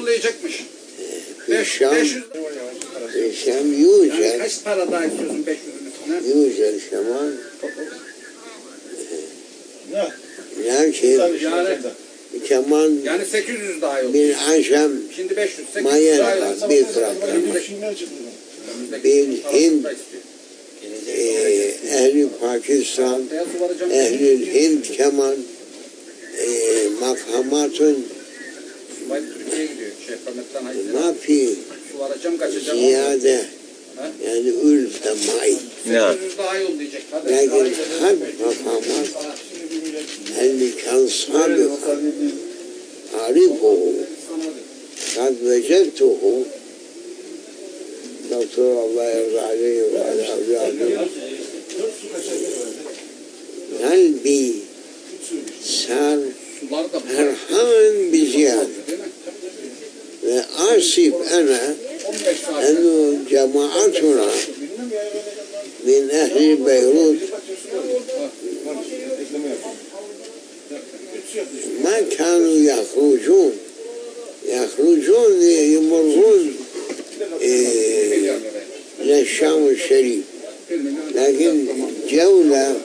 yollayacakmış. Ee, beş, Hişam, 500 Hişam yani Yücel, kaç para daha istiyorsun 500'ün üstüne? Yücel Şaman. Ne? Lakin Yani, Kemal ee, şey, yani 800 daha yol. bin Aşam Şimdi 500, 800 daha yol. Bir Benim trafik. işim? Bir Hint, e, ee, ehli Pakistan, Beyaz su ehli Hint Kemal, e, makamatın Türkiye'ye gidiyor. ما في. زيادة يعني ألفة معي 800 daha yollayacak. Hadi. لكن هذه مفهومات اللي كان سابق أعرفه قد وجدته دكتور الله يرضى عليه وعلى أولاده قلبي وآسف أنا 15 saat. أنه جماعتنا من أهل بيروت ما كانوا يخرجون يخرجون يمرون للشام الشريف لكن جولة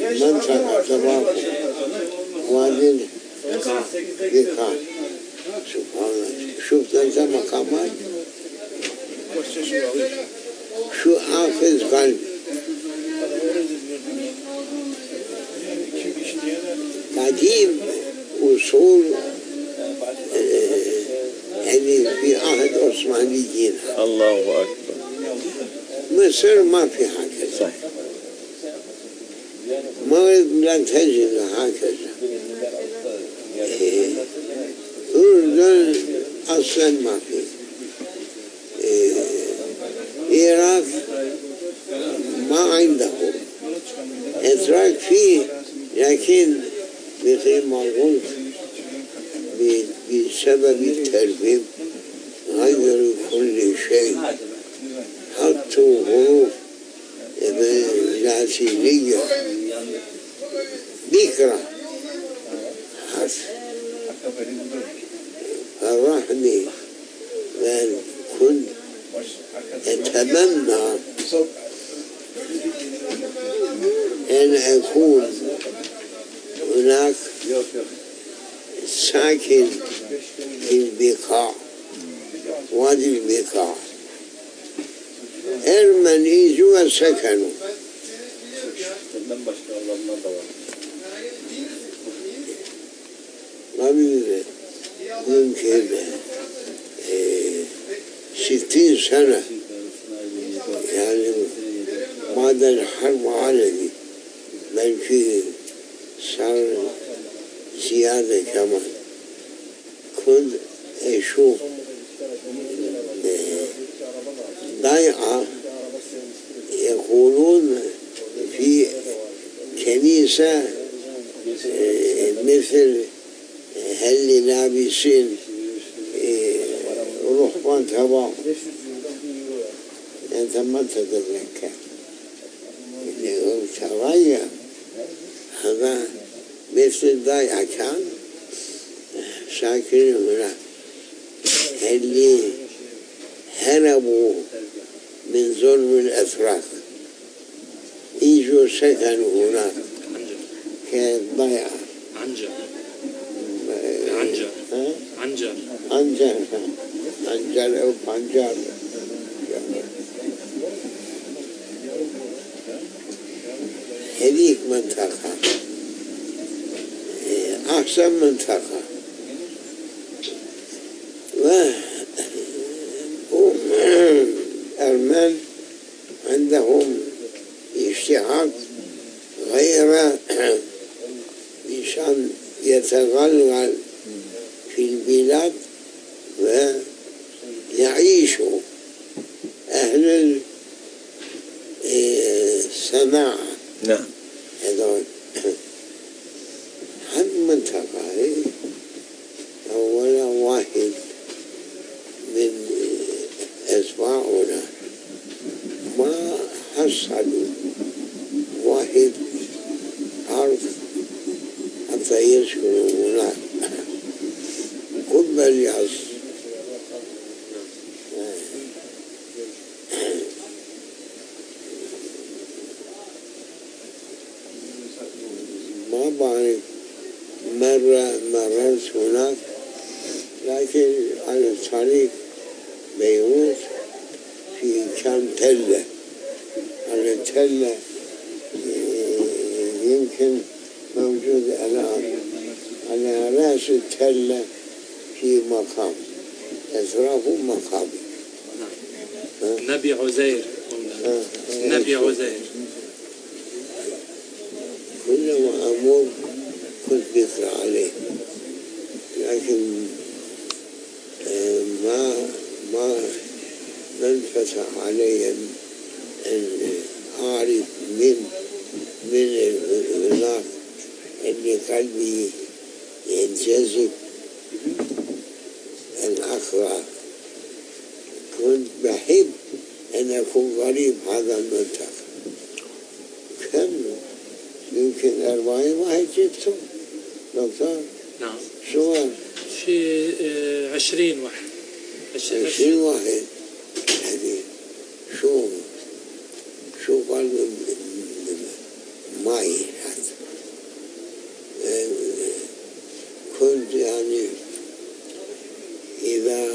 بمنطقة تباقو وادي الذكار سبحان الله شفت أنت مقامات شو حافظ قلبي قديم وصول آه، يعني في عهد عثمانيين Allahu Akbar. مصر ما في هكذا صح ما لن أردن أصلا ما في إيه، العراق ما عندهم إتراك فيه لكن مثل ما قلت ب- بسبب التربية غيروا كل شيء حطوا حروف لاتينية بكرة حرف بأن كنت أتمنى أن أكون هناك ساكن في البقاع وادي البقاع Ermeni ve sekenu. Senden başka Allah'ından da var. Tabii mümkün eee 60 sene yani بعد الحرب العالمية بلكي صار زيادة كمان كنت أشوف آه، ضيعة يقولون في كنيسة آه، هل لابسين آه، رهبان تبع أنت ما تتذكر اللي هو تغير هذا مثل الضيعة كان. ساكن هناك اللي هربوا من ظلم الأتراك يجوا سكنوا هناك. عنجر آه، عنجر. ها؟ عنجر. عنجر. عنجر أو بنجر هذيك منطقة. إيه، أحسن منطقة. و هم الأرمن عندهم اشتعاق غير مشان يتغلغل. البلاد ويعيش أهل السماع نعم هذول هذه المنطقة هي أولا واحد من أتباعنا ما حصلوا واحد أرض حتى يسكنوا هناك مرة مررت هناك لكن على طريق بيروت في كان تلة. على تلة يمكن موجود الآن. على رأس التلة في مقام. أطرافه مقام. نبي عزير آه، نبي عزير كل ما أمر كنت ذكر عليه. لكن آه، ما ما ما انفتح علي أن أعرف من من هناك أن قلبي ينجذب. أن أقرأ كنت بحب أن أكون قريب هذا المنطقة كم يمكن أربعين واحد جبته دكتور نعم. سؤال شيء آه، عشرين واحد. عش- عش- عشرين واحد. يعني شو شو قال؟ معي هذا كنت يعني إذا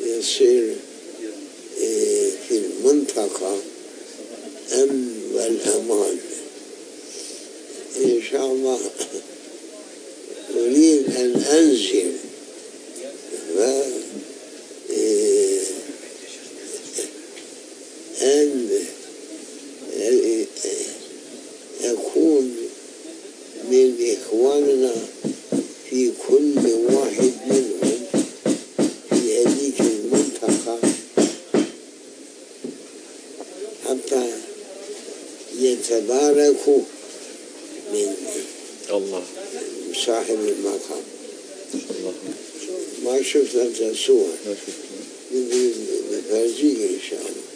يصير آه، في المنطقة أمن والأمان إن شاء الله أريد أن أنزل و إيه، أن إيه، أكون من إخواننا في كل واحد منهم في هذيك المنطقة. حتى يتباركوا من الله. صاحب المقام. الله. ما شفت أنت صور بفرجيك إن شاء الله.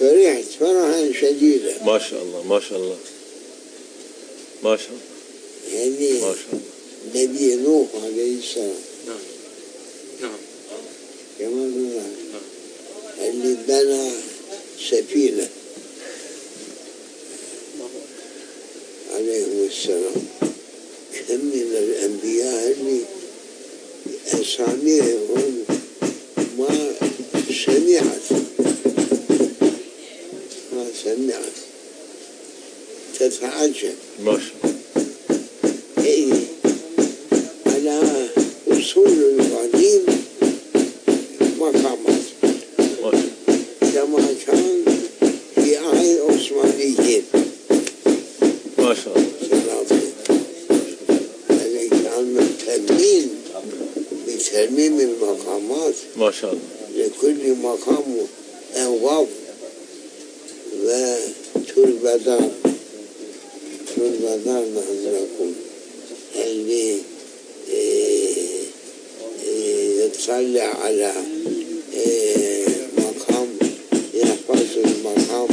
فرحت فرحا شديدا. ما شاء الله ما شاء الله. ما شاء الله. يعني ما شاء الله. نبي نوح عليه السلام. نعم. نعم. كما قلنا. اللي بنى سفينة. عليهم السلام. كم من الأنبياء اللي أساميهم ما سمعت. ما سمعت. تتعجب ما شاء الله إيه على أصول القديم مقامات ما شاء الله كما كان في عهد العثمانيين ما شاء الله سلاطين الذي كان مهتمين بترميم المقامات ما شاء الله لكل مقام أوقاف وتربدان نحن نقول اللي يطلع على مقام يحفظ المقام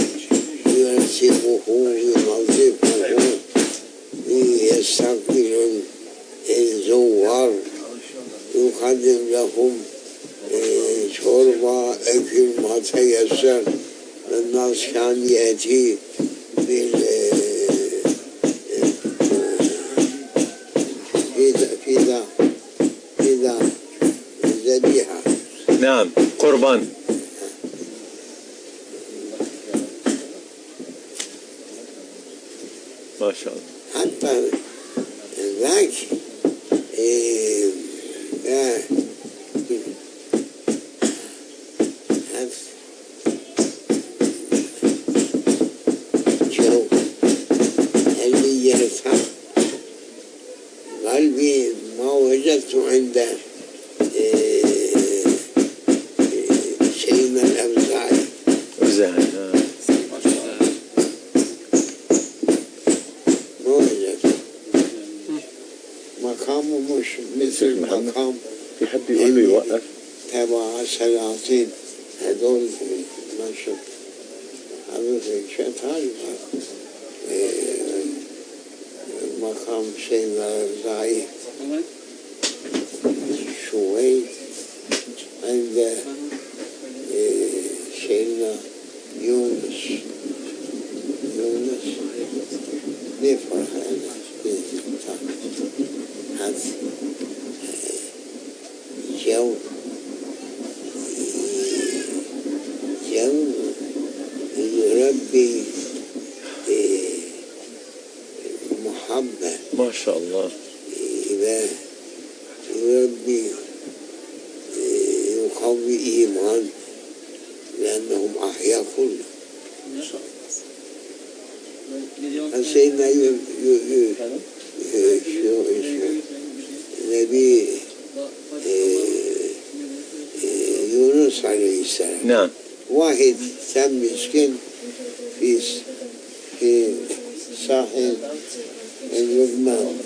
يرتبه ينظفه يستقبل الزوار يقدم لهم شوربة أكل ما تيسر الناس كان يأتي بال نعم قربان. ما شاء الله. حتى ذاك إيه، قلبي ما عنده. الحرام في حد يقول له يوقف؟ تابع عسل عظيم هدول منشط حضرتك شايف عارف مقام سيدنا الزعيم شوي عند إيه، سيدنا يونس. يونس. ليه فرحان حد شاء الله إله يربي يقوي إيمان لأنهم أحياء كله سيدنا ي- ي- ي- شو اسمه نبي إيه، إيه، يونس عليه السلام نعم واحد كان مسكين في في ساحل اللبنان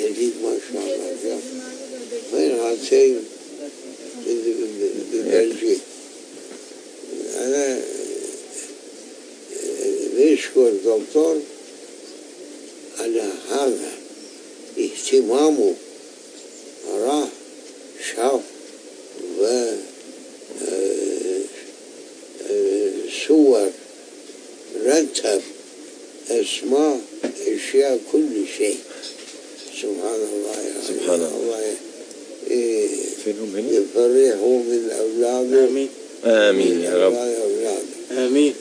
جديد ما شاء الله وين هاتين ببلجيك أنا بشكر دكتور على هذا اهتمامه شيء. سبحان الله. يعني سبحان الله. إيه، فينهم هنا؟ يفرحوا من اولاده آمين. آمين يا رب. أولاده آمين.